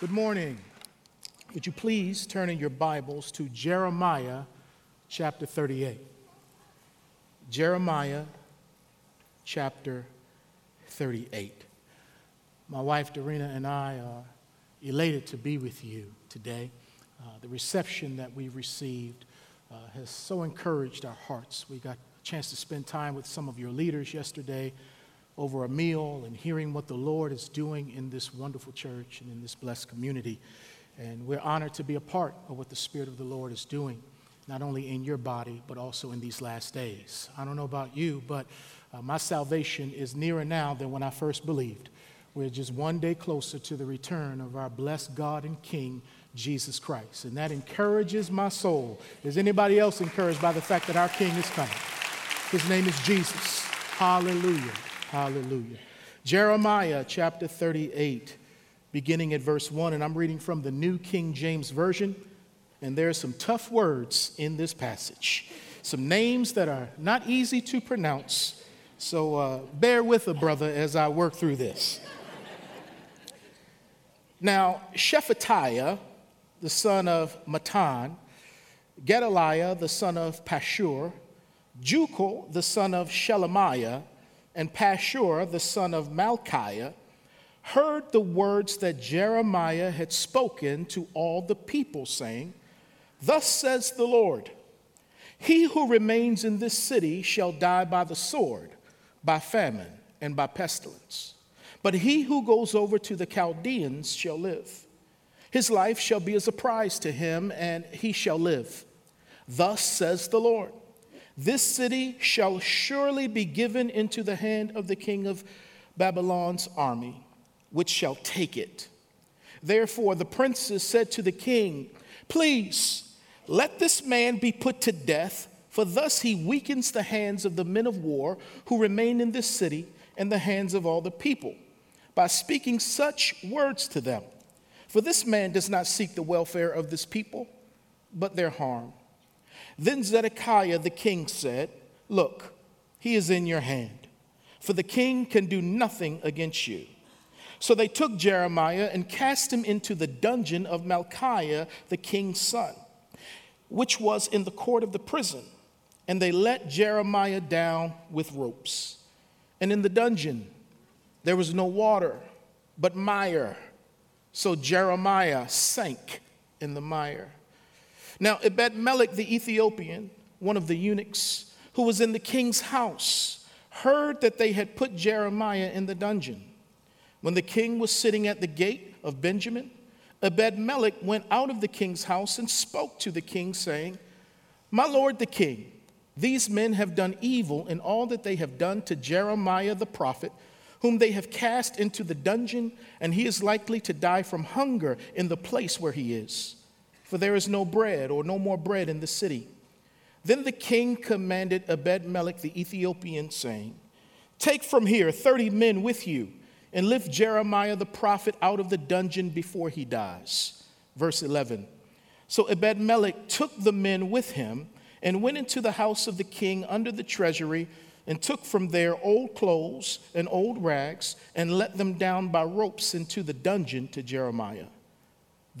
Good morning. Would you please turn in your Bibles to Jeremiah chapter 38? Jeremiah chapter 38. My wife Dorena and I are elated to be with you today. Uh, the reception that we received uh, has so encouraged our hearts. We got a chance to spend time with some of your leaders yesterday over a meal and hearing what the Lord is doing in this wonderful church and in this blessed community. And we're honored to be a part of what the Spirit of the Lord is doing, not only in your body, but also in these last days. I don't know about you, but uh, my salvation is nearer now than when I first believed. We're just one day closer to the return of our blessed God and King, Jesus Christ. And that encourages my soul. Is anybody else encouraged by the fact that our King is coming? His name is Jesus. Hallelujah. Hallelujah. Jeremiah chapter 38, beginning at verse 1, and I'm reading from the New King James Version. And there are some tough words in this passage, some names that are not easy to pronounce. So uh, bear with a brother as I work through this. now, Shephatiah, the son of Mattan, Gedaliah, the son of Pashur, Jucal, the son of Shelemiah, and Pashur, the son of Malchiah, heard the words that Jeremiah had spoken to all the people, saying, Thus says the Lord, He who remains in this city shall die by the sword, by famine, and by pestilence. But he who goes over to the Chaldeans shall live. His life shall be as a prize to him, and he shall live. Thus says the Lord. This city shall surely be given into the hand of the king of Babylon's army, which shall take it. Therefore, the princes said to the king, Please, let this man be put to death, for thus he weakens the hands of the men of war who remain in this city and the hands of all the people, by speaking such words to them. For this man does not seek the welfare of this people, but their harm. Then Zedekiah the king said, Look, he is in your hand, for the king can do nothing against you. So they took Jeremiah and cast him into the dungeon of Malchiah the king's son, which was in the court of the prison. And they let Jeremiah down with ropes. And in the dungeon there was no water, but mire. So Jeremiah sank in the mire. Now, Ebed Melech the Ethiopian, one of the eunuchs who was in the king's house, heard that they had put Jeremiah in the dungeon. When the king was sitting at the gate of Benjamin, Ebed Melech went out of the king's house and spoke to the king, saying, My lord the king, these men have done evil in all that they have done to Jeremiah the prophet, whom they have cast into the dungeon, and he is likely to die from hunger in the place where he is for there is no bread or no more bread in the city. Then the king commanded Ebed Melech the Ethiopian, saying, Take from here 30 men with you and lift Jeremiah the prophet out of the dungeon before he dies. Verse 11. So Ebed Melech took the men with him and went into the house of the king under the treasury and took from there old clothes and old rags and let them down by ropes into the dungeon to Jeremiah.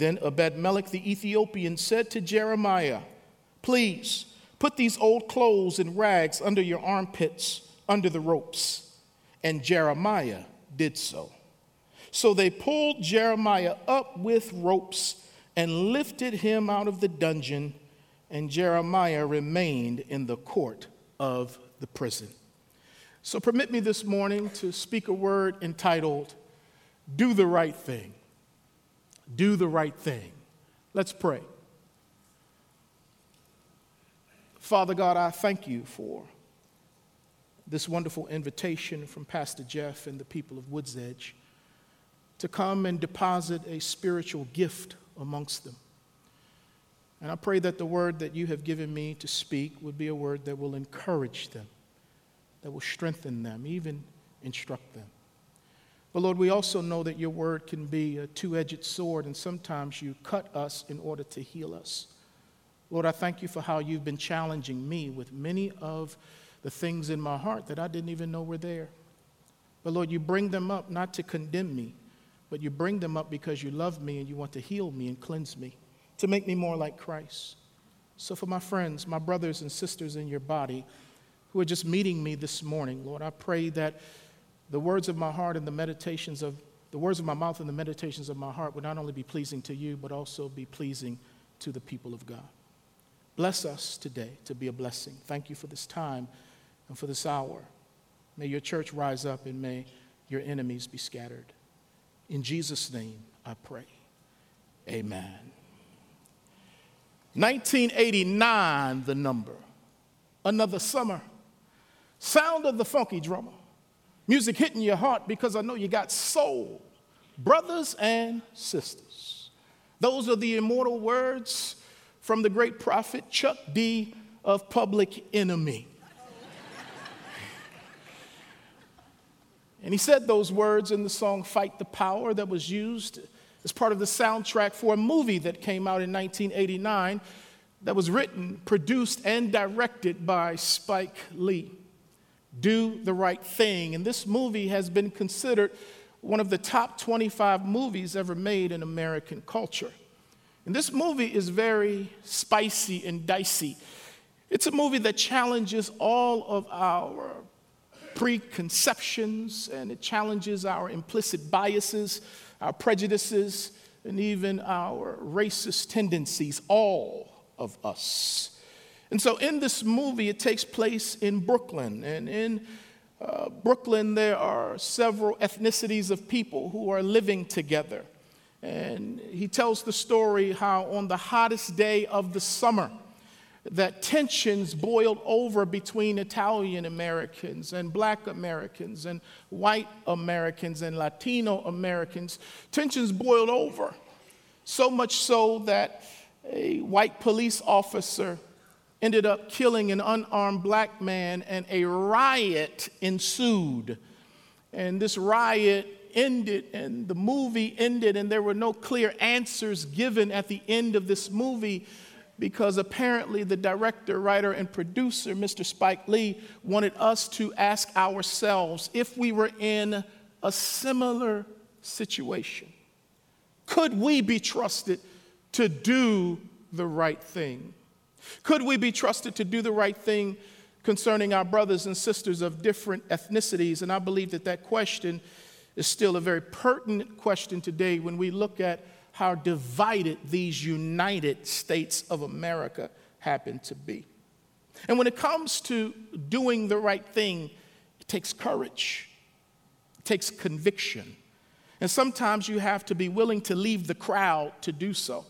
Then Ebed Melech the Ethiopian said to Jeremiah, Please put these old clothes and rags under your armpits, under the ropes. And Jeremiah did so. So they pulled Jeremiah up with ropes and lifted him out of the dungeon, and Jeremiah remained in the court of the prison. So permit me this morning to speak a word entitled, Do the Right Thing do the right thing. Let's pray. Father God, I thank you for this wonderful invitation from Pastor Jeff and the people of Woods Edge to come and deposit a spiritual gift amongst them. And I pray that the word that you have given me to speak would be a word that will encourage them, that will strengthen them, even instruct them. But Lord, we also know that your word can be a two edged sword, and sometimes you cut us in order to heal us. Lord, I thank you for how you've been challenging me with many of the things in my heart that I didn't even know were there. But Lord, you bring them up not to condemn me, but you bring them up because you love me and you want to heal me and cleanse me, to make me more like Christ. So, for my friends, my brothers and sisters in your body who are just meeting me this morning, Lord, I pray that the words of my heart and the meditations of the words of my mouth and the meditations of my heart would not only be pleasing to you, but also be pleasing to the people of God. Bless us today to be a blessing. Thank you for this time and for this hour. May your church rise up and may your enemies be scattered. In Jesus' name, I pray. Amen. 1989, the number. Another summer. Sound of the funky drummer. Music hitting your heart because I know you got soul. Brothers and sisters. Those are the immortal words from the great prophet Chuck D of Public Enemy. and he said those words in the song Fight the Power that was used as part of the soundtrack for a movie that came out in 1989 that was written, produced, and directed by Spike Lee. Do the Right Thing. And this movie has been considered one of the top 25 movies ever made in American culture. And this movie is very spicy and dicey. It's a movie that challenges all of our preconceptions and it challenges our implicit biases our prejudices, and even our racist tendencies, all of us. And so in this movie, it takes place in Brooklyn. And in uh, Brooklyn, there are several ethnicities of people who are living together. And he tells the story how on the hottest day of the summer, that tensions boiled over between Italian Americans and black Americans and white Americans and Latino Americans. Tensions boiled over, so much so that a white police officer ended up killing an unarmed black man and a riot ensued. And this riot ended and the movie ended, and there were no clear answers given at the end of this movie because apparently the director, writer, and producer, Mr. Spike Lee, wanted us to ask ourselves if we were in a similar situation. Could we be trusted to do the right thing? Could we be trusted to do the right thing concerning our brothers and sisters of different ethnicities? And I believe that that question is still a very pertinent question today when we look at how divided these United States of America happen to be. And when it comes to doing the right thing, it takes courage, it takes conviction. And sometimes you have to be willing to leave the crowd to do so.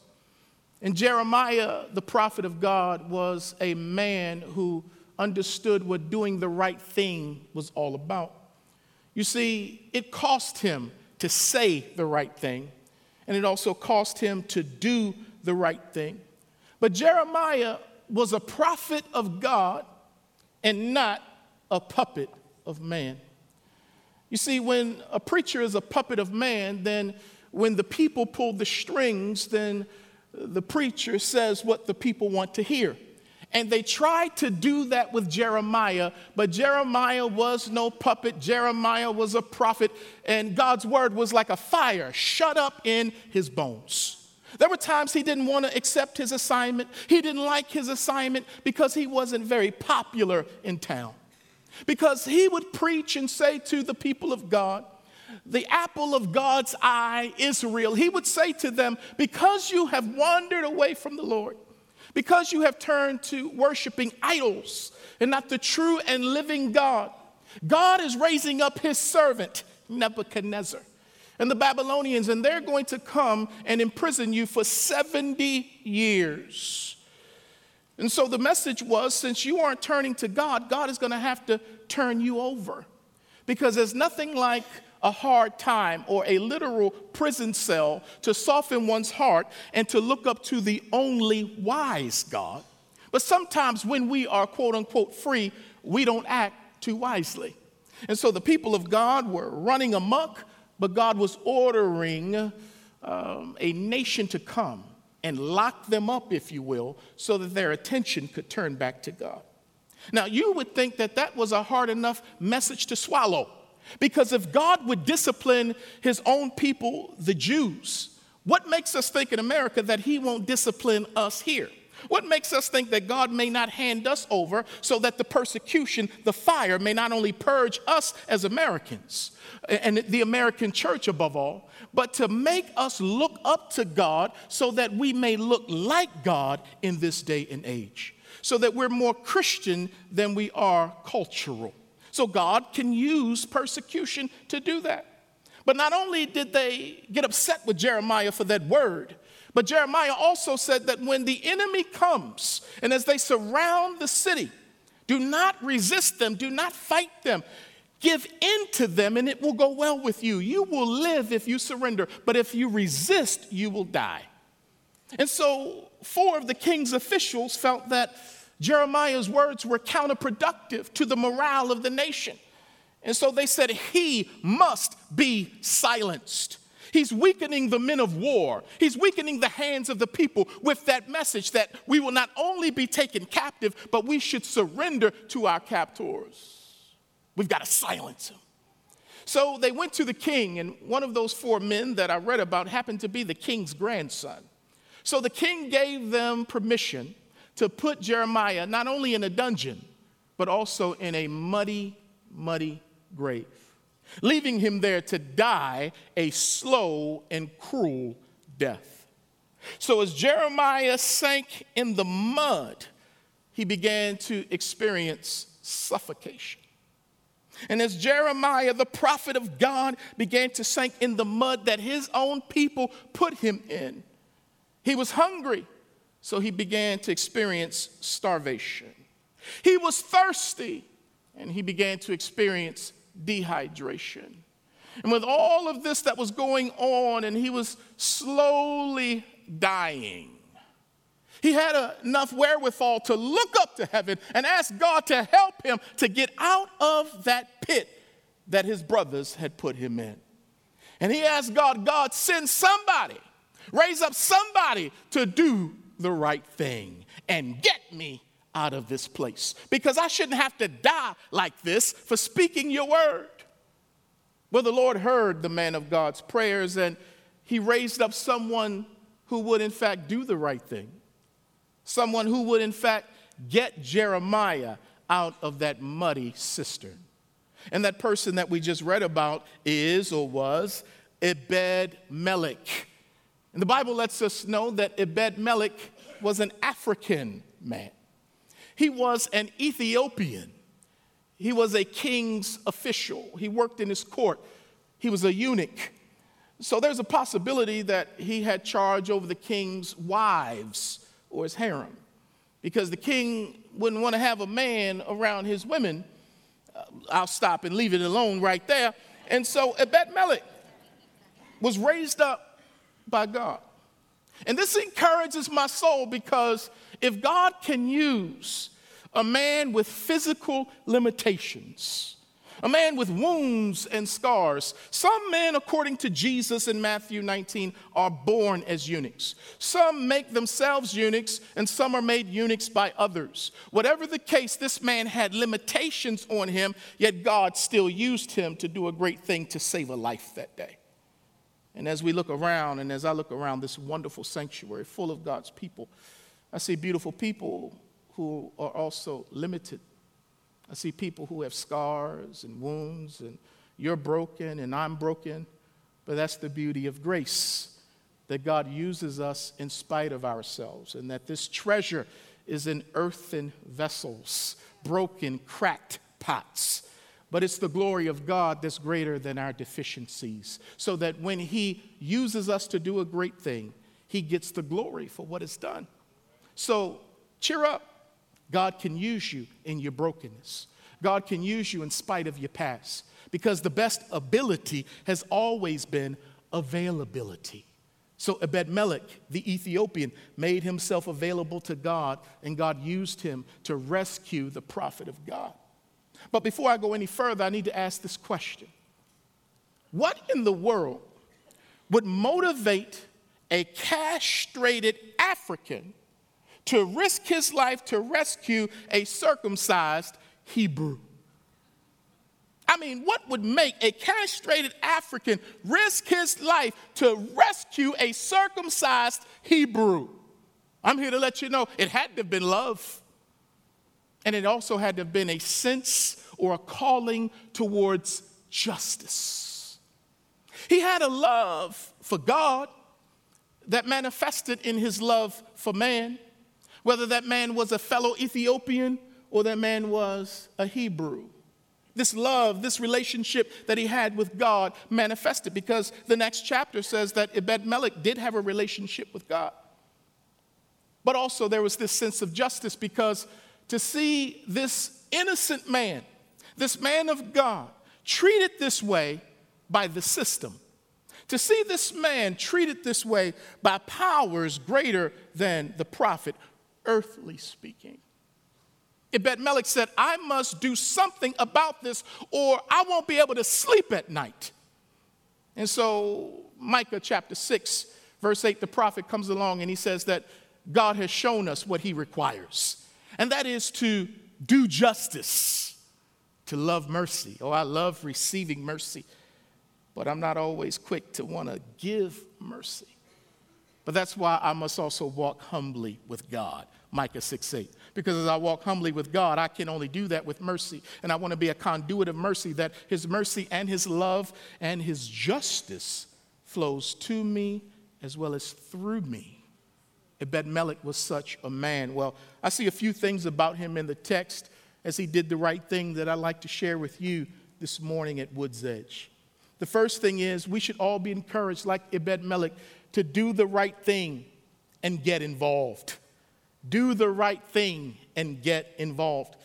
And Jeremiah, the prophet of God, was a man who understood what doing the right thing was all about. You see, it cost him to say the right thing, and it also cost him to do the right thing. But Jeremiah was a prophet of God and not a puppet of man. You see, when a preacher is a puppet of man, then when the people pull the strings, then the preacher says what the people want to hear. And they tried to do that with Jeremiah, but Jeremiah was no puppet. Jeremiah was a prophet, and God's word was like a fire shut up in his bones. There were times he didn't want to accept his assignment. He didn't like his assignment because he wasn't very popular in town. Because he would preach and say to the people of God, the apple of God's eye, Israel, he would say to them, Because you have wandered away from the Lord, because you have turned to worshiping idols and not the true and living God, God is raising up his servant, Nebuchadnezzar, and the Babylonians, and they're going to come and imprison you for 70 years. And so the message was since you aren't turning to God, God is going to have to turn you over. Because there's nothing like a hard time or a literal prison cell to soften one's heart and to look up to the only wise God. But sometimes when we are quote unquote free, we don't act too wisely. And so the people of God were running amok, but God was ordering um, a nation to come and lock them up, if you will, so that their attention could turn back to God. Now, you would think that that was a hard enough message to swallow Because if God would discipline his own people, the Jews, what makes us think in America that he won't discipline us here? What makes us think that God may not hand us over so that the persecution, the fire, may not only purge us as Americans and the American church above all, but to make us look up to God so that we may look like God in this day and age, so that we're more Christian than we are cultural. So God can use persecution to do that. But not only did they get upset with Jeremiah for that word, but Jeremiah also said that when the enemy comes and as they surround the city, do not resist them, do not fight them. Give in to them and it will go well with you. You will live if you surrender, but if you resist, you will die. And so, four of the king's officials felt that Jeremiah's words were counterproductive to the morale of the nation. And so they said, He must be silenced. He's weakening the men of war. He's weakening the hands of the people with that message that we will not only be taken captive, but we should surrender to our captors. We've got to silence him. So they went to the king, and one of those four men that I read about happened to be the king's grandson. So the king gave them permission to put Jeremiah not only in a dungeon, but also in a muddy, muddy grave leaving him there to die a slow and cruel death. So, as Jeremiah sank in the mud, he began to experience suffocation. And as Jeremiah, the prophet of God, began to sink in the mud that his own people put him in, he was hungry, so he began to experience starvation. He was thirsty, and he began to experience dehydration. And with all of this that was going on, and he was slowly dying, he had enough wherewithal to look up to heaven and ask God to help him to get out of that pit that his brothers had put him in. And he asked God, God, send somebody, raise up somebody to do the right thing and get me out of this place because I shouldn't have to die like this for speaking your word. Well, the Lord heard the man of God's prayers and he raised up someone who would, in fact, do the right thing. Someone who would, in fact, get Jeremiah out of that muddy cistern. And that person that we just read about is or was Ebed Melech. And the Bible lets us know that Ebed Melech was an African man. He was an Ethiopian. He was a king's official. He worked in his court. He was a eunuch. So there's a possibility that he had charge over the king's wives or his harem because the king wouldn't want to have a man around his women. Uh, I'll stop and leave it alone right there. And so Ebed Melech was raised up by God. And this encourages my soul because if God can use a man with physical limitations, a man with wounds and scars. Some men, according to Jesus in Matthew 19, are born as eunuchs. Some make themselves eunuchs, and some are made eunuchs by others. Whatever the case, this man had limitations on him, yet God still used him to do a great thing to save a life that day. And as we look around, and as I look around this wonderful sanctuary full of God's people, I see beautiful people who are also limited. I see people who have scars and wounds, and you're broken and I'm broken, but that's the beauty of grace that God uses us in spite of ourselves, and that this treasure is in earthen vessels, broken, cracked pots. But it's the glory of God that's greater than our deficiencies, so that when He uses us to do a great thing, He gets the glory for what is done. So cheer up. God can use you in your brokenness. God can use you in spite of your past because the best ability has always been availability. So Ebed Melech, the Ethiopian, made himself available to God, and God used him to rescue the prophet of God. But before I go any further, I need to ask this question What in the world would motivate a castrated African to risk his life to rescue a circumcised Hebrew. I mean, what would make a castrated African risk his life to rescue a circumcised Hebrew? I'm here to let you know it had to have been love. And it also had to have been a sense or a calling towards justice. He had a love for God that manifested in his love for man, whether that man was a fellow Ethiopian or that man was a Hebrew. This love, this relationship that he had with God manifested because the next chapter says that Ebed Melech did have a relationship with God. But also there was this sense of justice because to see this innocent man, this man of God, treated this way by the system, to see this man treated this way by powers greater than the prophet, earthly speaking. Ebed Melech said, I must do something about this or I won't be able to sleep at night. And so, Micah chapter 6, verse 8, the prophet comes along and he says that God has shown us what he requires, and that is to do justice, to love mercy. Oh, I love receiving mercy, but I'm not always quick to want to give mercy. But that's why I must also walk humbly with God. Micah 6 8. Because as I walk humbly with God, I can only do that with mercy. And I want to be a conduit of mercy, that His mercy and His love and His justice flows to me as well as through me. Ebed Melech was such a man. Well, I see a few things about him in the text as he did the right thing that I'd like to share with you this morning at Wood's Edge. The first thing is we should all be encouraged, like Ebed Melech, to do the right thing and get involved. Do the right thing and get involved.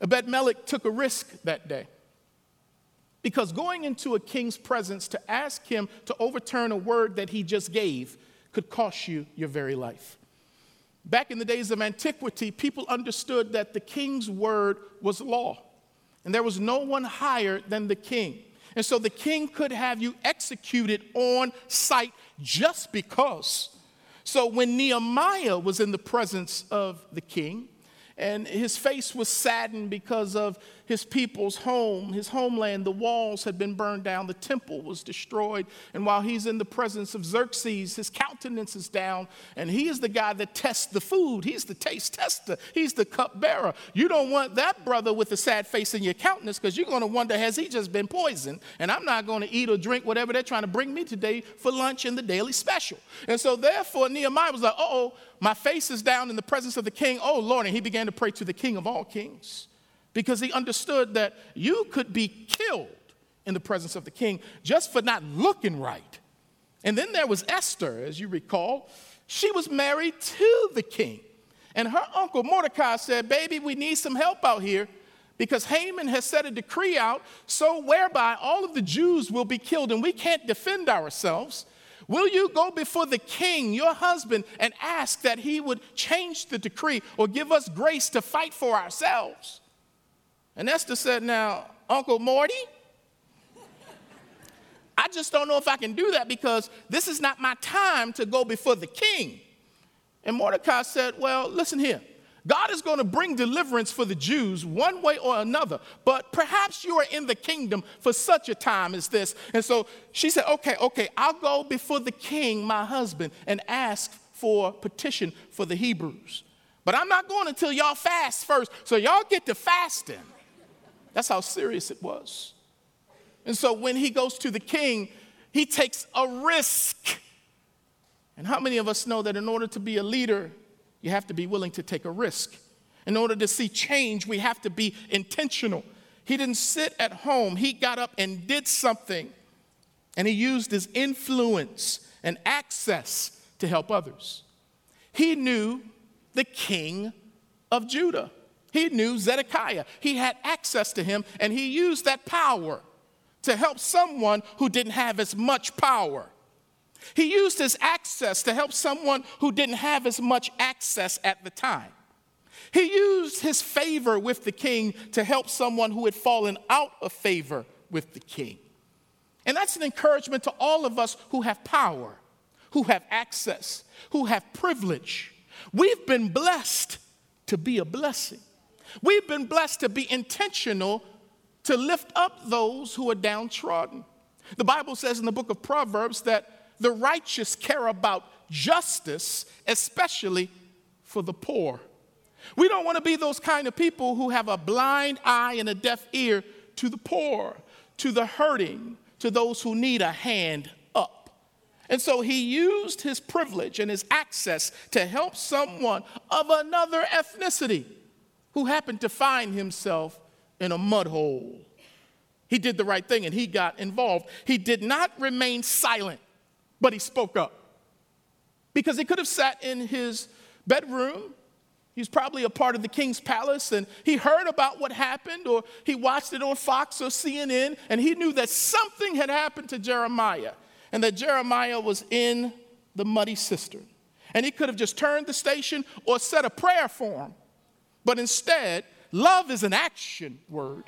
Ebed Melech took a risk that day. Because going into a king's presence to ask him to overturn a word that he just gave could cost you your very life. Back in the days of antiquity, people understood that the king's word was law, and there was no one higher than the king. And so the king could have you executed on sight just because. So when Nehemiah was in the presence of the king, and his face was saddened because of his people's home, his homeland. The walls had been burned down, the temple was destroyed. And while he's in the presence of Xerxes, his countenance is down, and he is the guy that tests the food. He's the taste tester, he's the cupbearer. You don't want that brother with a sad face in your countenance because you're going to wonder, has he just been poisoned? And I'm not going to eat or drink whatever they're trying to bring me today for lunch in the daily special. And so, therefore, Nehemiah was like, oh, my face is down in the presence of the king. Oh, Lord. And he began to pray to the king of all kings because he understood that you could be killed in the presence of the king just for not looking right. And then there was Esther, as you recall. She was married to the king. And her uncle Mordecai said, Baby, we need some help out here because Haman has set a decree out so whereby all of the Jews will be killed and we can't defend ourselves. Will you go before the king, your husband, and ask that he would change the decree or give us grace to fight for ourselves? And Esther said, Now, Uncle Morty, I just don't know if I can do that because this is not my time to go before the king. And Mordecai said, Well, listen here. God is going to bring deliverance for the Jews one way or another, but perhaps you are in the kingdom for such a time as this. And so she said, Okay, okay, I'll go before the king, my husband, and ask for petition for the Hebrews. But I'm not going until y'all fast first. So y'all get to fasting. That's how serious it was. And so when he goes to the king, he takes a risk. And how many of us know that in order to be a leader, you have to be willing to take a risk? In order to see change, we have to be intentional. He didn't sit at home, he got up and did something. And he used his influence and access to help others. He knew the king of Judah. He knew Zedekiah. He had access to him, and he used that power to help someone who didn't have as much power. He used his access to help someone who didn't have as much access at the time. He used his favor with the king to help someone who had fallen out of favor with the king. And that's an encouragement to all of us who have power, who have access, who have privilege. We've been blessed to be a blessing. We've been blessed to be intentional to lift up those who are downtrodden. The Bible says in the book of Proverbs that the righteous care about justice, especially for the poor. We don't want to be those kind of people who have a blind eye and a deaf ear to the poor, to the hurting, to those who need a hand up. And so he used his privilege and his access to help someone of another ethnicity who happened to find himself in a mud hole. He did the right thing and he got involved. He did not remain silent, but he spoke up. Because he could have sat in his bedroom He's probably a part of the king's palace and he heard about what happened or he watched it on Fox or CNN and he knew that something had happened to Jeremiah and that Jeremiah was in the muddy cistern. And he could have just turned the station or said a prayer for him. But instead, love is an action word.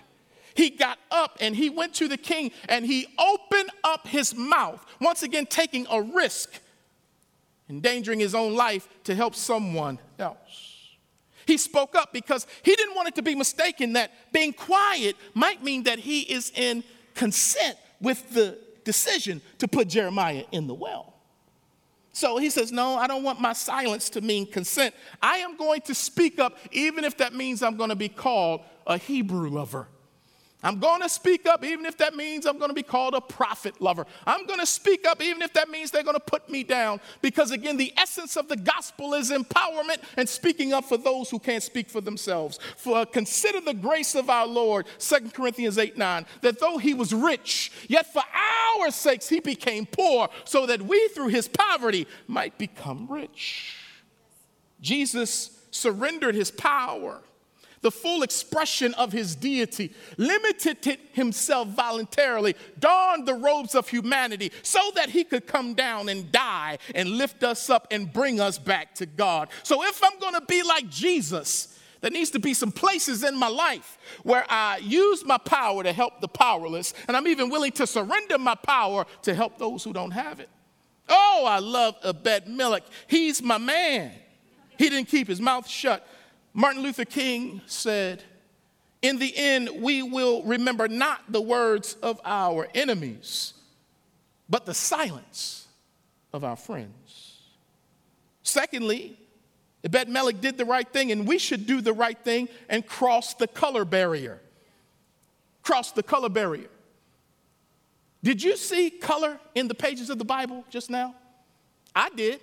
He got up and he went to the king and he opened up his mouth, once again taking a risk, endangering his own life to help someone else. He spoke up because he didn't want it to be mistaken that being quiet might mean that he is in consent with the decision to put Jeremiah in the well. So he says, No, I don't want my silence to mean consent. I am going to speak up, even if that means I'm going to be called a Hebrew lover. I'm going to speak up, even if that means I'm going to be called a prophet lover. I'm going to speak up, even if that means they're going to put me down. Because again, the essence of the gospel is empowerment and speaking up for those who can't speak for themselves. For uh, consider the grace of our Lord, 2 Corinthians 8 9, that though he was rich, yet for our sakes he became poor, so that we through his poverty might become rich. Jesus surrendered his power the full expression of his deity, limited himself voluntarily, donned the robes of humanity so that he could come down and die and lift us up and bring us back to God. So if I'm going to be like Jesus, there needs to be some places in my life where I use my power to help the powerless, and I'm even willing to surrender my power to help those who don't have it. Oh, I love Abed Melech. He's my man. He didn't keep his mouth shut. Martin Luther King said, In the end, we will remember not the words of our enemies, but the silence of our friends. Secondly, Ebed Melech did the right thing, and we should do the right thing and cross the color barrier. Cross the color barrier. Did you see color in the pages of the Bible just now? I did.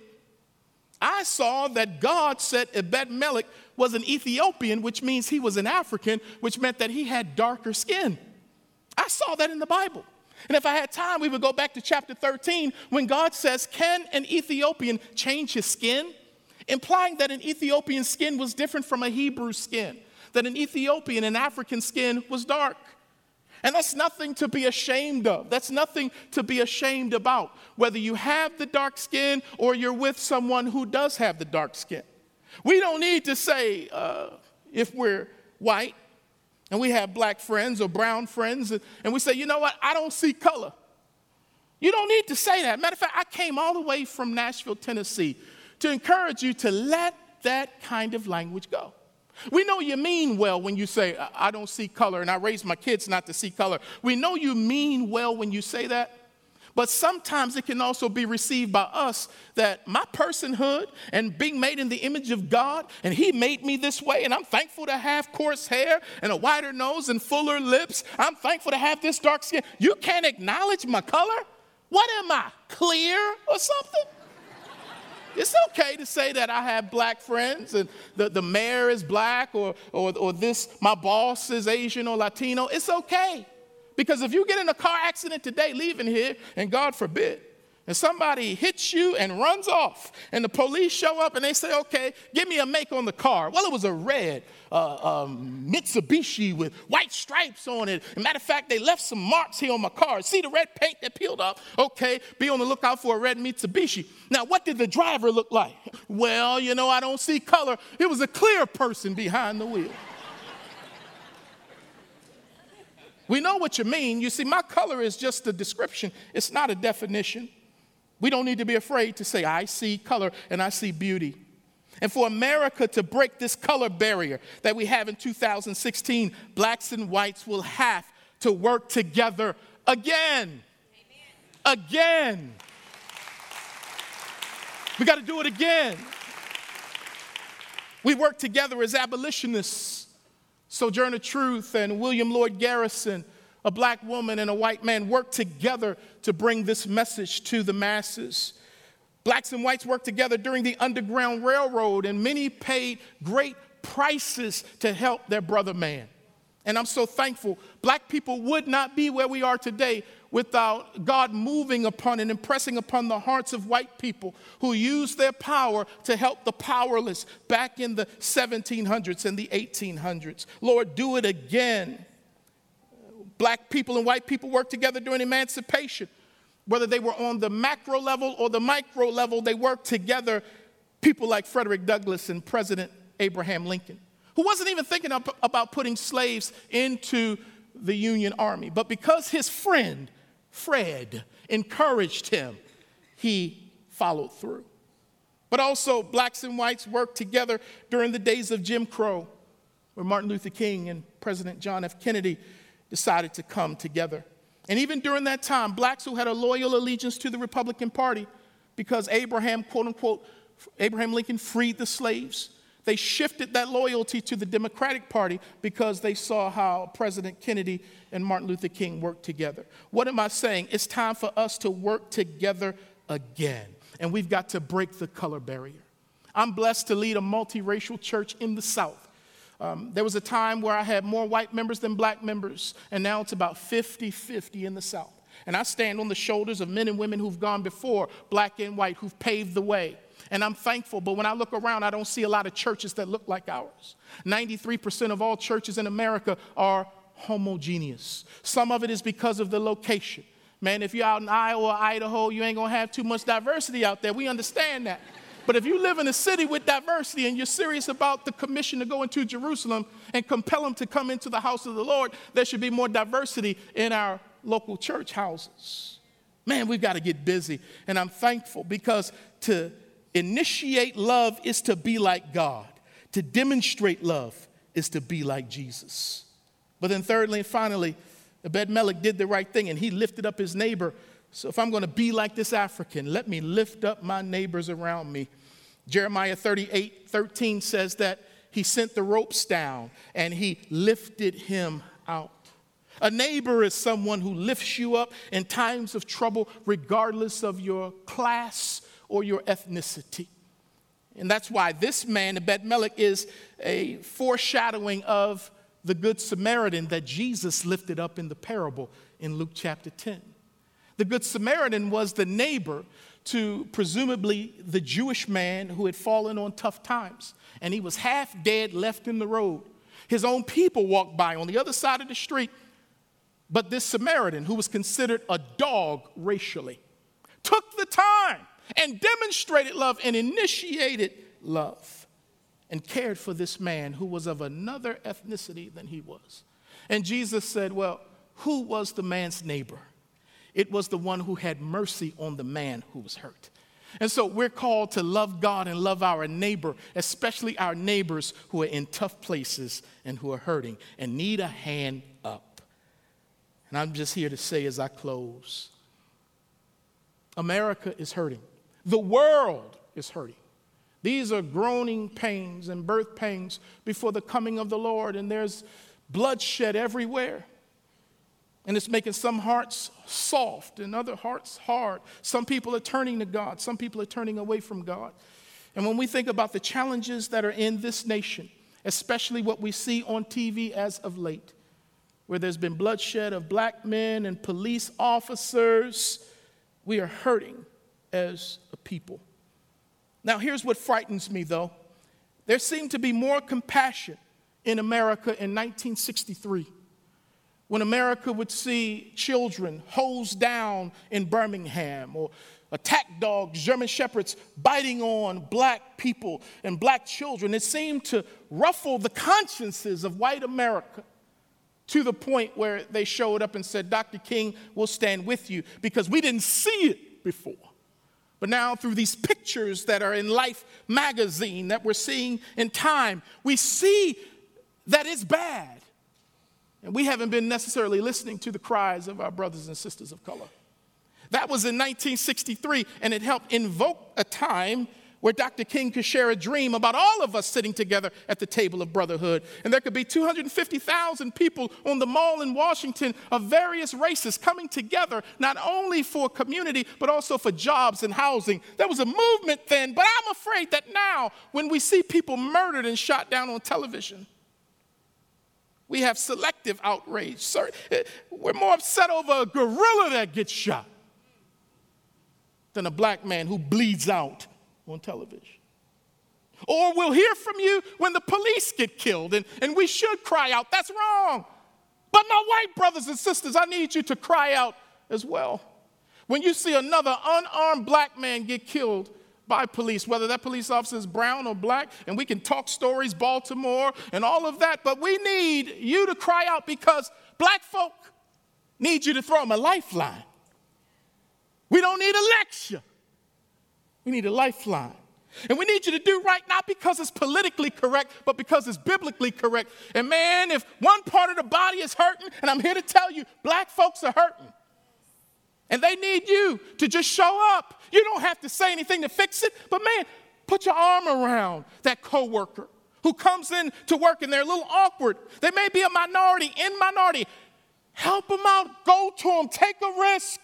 I saw that God said Ebed Melech was an Ethiopian, which means he was an African, which meant that he had darker skin. I saw that in the Bible. And if I had time, we would go back to chapter 13 when God says, Can an Ethiopian change his skin? Implying that an Ethiopian skin was different from a Hebrew skin, that an Ethiopian, an African skin was dark. And that's nothing to be ashamed of. That's nothing to be ashamed about, whether you have the dark skin or you're with someone who does have the dark skin. We don't need to say, uh, if we're white and we have black friends or brown friends, and we say, you know what, I don't see color. You don't need to say that. Matter of fact, I came all the way from Nashville, Tennessee to encourage you to let that kind of language go. We know you mean well when you say, I don't see color, and I raise my kids not to see color. We know you mean well when you say that. But sometimes it can also be received by us that my personhood and being made in the image of God, and He made me this way, and I'm thankful to have coarse hair and a wider nose and fuller lips. I'm thankful to have this dark skin. You can't acknowledge my color? What am I, clear or something? It's okay to say that I have black friends and the, the mayor is black or, or, or this, my boss is Asian or Latino. It's okay. Because if you get in a car accident today leaving here, and God forbid, and somebody hits you and runs off, and the police show up and they say, okay, give me a make on the car. Well, it was a red uh, um, Mitsubishi with white stripes on it. Matter of fact, they left some marks here on my car. See the red paint that peeled off? Okay, be on the lookout for a red Mitsubishi. Now, what did the driver look like? Well, you know, I don't see color. It was a clear person behind the wheel. We know what you mean. You see, my color is just a description, it's not a definition. We don't need to be afraid to say, I see color and I see beauty. And for America to break this color barrier that we have in 2016, blacks and whites will have to work together again. Amen. Again. We got to do it again. We work together as abolitionists. Sojourner Truth and William Lloyd Garrison, a black woman and a white man, worked together to bring this message to the masses. Blacks and whites worked together during the Underground Railroad, and many paid great prices to help their brother man. And I'm so thankful. Black people would not be where we are today without God moving upon and impressing upon the hearts of white people who used their power to help the powerless back in the 1700s and the 1800s. Lord, do it again. Black people and white people worked together during emancipation. Whether they were on the macro level or the micro level, they worked together. People like Frederick Douglass and President Abraham Lincoln, who wasn't even thinking about putting slaves into the Union Army. But because his friend, Fred, encouraged him, he followed through. But also, blacks and whites worked together during the days of Jim Crow, where Martin Luther King and President John F. Kennedy decided to come together. And even during that time, blacks who had a loyal allegiance to the Republican Party, because Abraham, quote unquote, Abraham Lincoln freed the slaves, they shifted that loyalty to the Democratic Party because they saw how President Kennedy and Martin Luther King worked together. What am I saying? It's time for us to work together again, and we've got to break the color barrier. I'm blessed to lead a multiracial church in the South. Um, there was a time where I had more white members than black members, and now it's about 50 50 in the South. And I stand on the shoulders of men and women who've gone before, black and white, who've paved the way and I'm thankful. But when I look around, I don't see a lot of churches that look like ours. 93% of all churches in America are homogeneous. Some of it is because of the location. Man, if you're out in Iowa Idaho, you ain't gonna have too much diversity out there. We understand that. But if you live in a city with diversity and you're serious about the commission to go into Jerusalem and compel them to come into the house of the Lord, there should be more diversity in our local church houses. Man, we've got to get busy. And I'm thankful because to initiate love is to be like God, to demonstrate love is to be like Jesus. But then, thirdly and finally, Ebed Melech did the right thing and he lifted up his neighbor. So, if I'm going to be like this African, let me lift up my neighbors around me. Jeremiah 38 13 says that he sent the ropes down and he lifted him out. A neighbor is someone who lifts you up in times of trouble, regardless of your class or your ethnicity. And that's why this man, Ebed Melech, is a foreshadowing of the Good Samaritan that Jesus lifted up in the parable in Luke chapter 10. The Good Samaritan was the neighbor to presumably the Jewish man who had fallen on tough times, and he was half dead, left in the road. His own people walked by on the other side of the street, but this Samaritan, who was considered a dog racially, took the time and demonstrated love and initiated love and cared for this man who was of another ethnicity than he was. And Jesus said, Well, who was the man's neighbor? It was the one who had mercy on the man who was hurt. And so we're called to love God and love our neighbor, especially our neighbors who are in tough places and who are hurting and need a hand up. And I'm just here to say as I close America is hurting. The world is hurting. These are groaning pains and birth pains before the coming of the Lord, and there's bloodshed everywhere. And it's making some hearts soft and other hearts hard. Some people are turning to God, some people are turning away from God. And when we think about the challenges that are in this nation, especially what we see on TV as of late, where there's been bloodshed of black men and police officers, we are hurting as a people. Now, here's what frightens me though there seemed to be more compassion in America in 1963 when America would see children hosed down in Birmingham or attack dogs, German shepherds biting on black people and black children. It seemed to ruffle the consciences of white America to the point where they showed up and said, Dr. King, we'll stand with you because we didn't see it before. But now, through these pictures that are in Life magazine that we're seeing in time, we see that it's bad. And we haven't been necessarily listening to the cries of our brothers and sisters of color. That was in 1963, and it helped invoke a time where Dr. King could share a dream about all of us sitting together at the table of brotherhood. And there could be 250,000 people on the mall in Washington of various races coming together, not only for community, but also for jobs and housing. There was a movement then, but I'm afraid that now, when we see people murdered and shot down on television, we have selective outrage. Eh, we're more upset over a gorilla that gets shot than a black man who bleeds out on television. Or we'll hear from you when the police get killed, and, and we should cry out, that's wrong. But my white brothers and sisters, I need you to cry out as well. When you see another unarmed black man get killed by police, whether that police officer is brown or black, and we can talk stories, Baltimore, and all of that, but we need you to cry out because black folk need you to throw them a lifeline. We don't need a lecture. We need a lifeline. And we need you to do right not because it's politically correct, but because it's biblically correct. And man, if one part of the body is hurting, and I'm here to tell you, black folks are hurting. And they need you to just show up. You don't have to say anything to fix it, but man, put your arm around that coworker who comes in to work and they're a little awkward. They may be a minority, in minority. Help them out, go to them, take a risk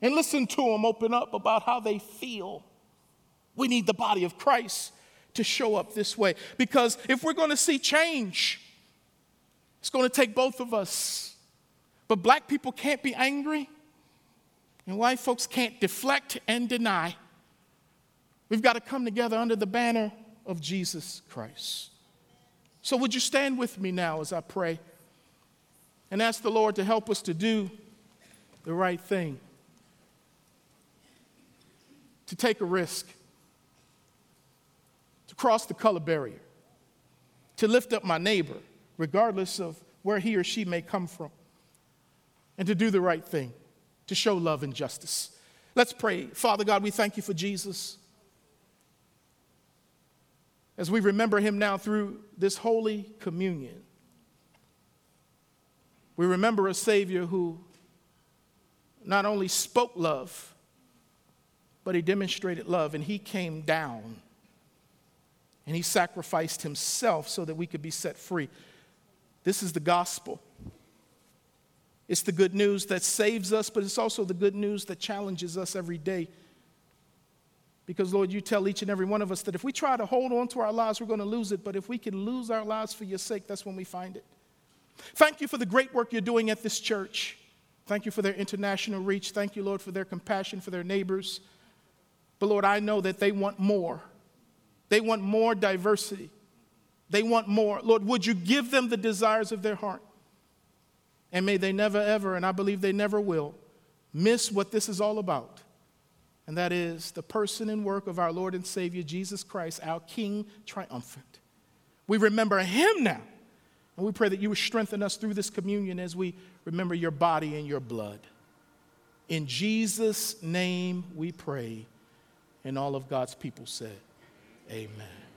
and listen to them open up about how they feel. We need the body of Christ to show up this way because if we're going to see change, it's going to take both of us. But black people can't be angry, and white folks can't deflect and deny. We've got to come together under the banner of Jesus Christ. So, would you stand with me now as I pray and ask the Lord to help us to do the right thing? to take a risk, to cross the color barrier, to lift up my neighbor, regardless of where he or she may come from, and to do the right thing, to show love and justice. Let's pray. Father God, we thank you for Jesus. As we remember him now through this holy communion, we remember a Savior who not only spoke love, but he demonstrated love and he came down and he sacrificed himself so that we could be set free. This is the gospel. It's the good news that saves us, but it's also the good news that challenges us every day. Because, Lord, you tell each and every one of us that if we try to hold on to our lives, we're going to lose it. But if we can lose our lives for your sake, that's when we find it. Thank you for the great work you're doing at this church. Thank you for their international reach. Thank you, Lord, for their compassion for their neighbors. But Lord, I know that they want more. They want more diversity. They want more. Lord, would you give them the desires of their heart? And may they never, ever, and I believe they never will, miss what this is all about. And that is the person and work of our Lord and Savior, Jesus Christ, our King triumphant. We remember him now. And we pray that you would strengthen us through this communion as we remember your body and your blood. In Jesus' name we pray. And all of God's people said, Amen.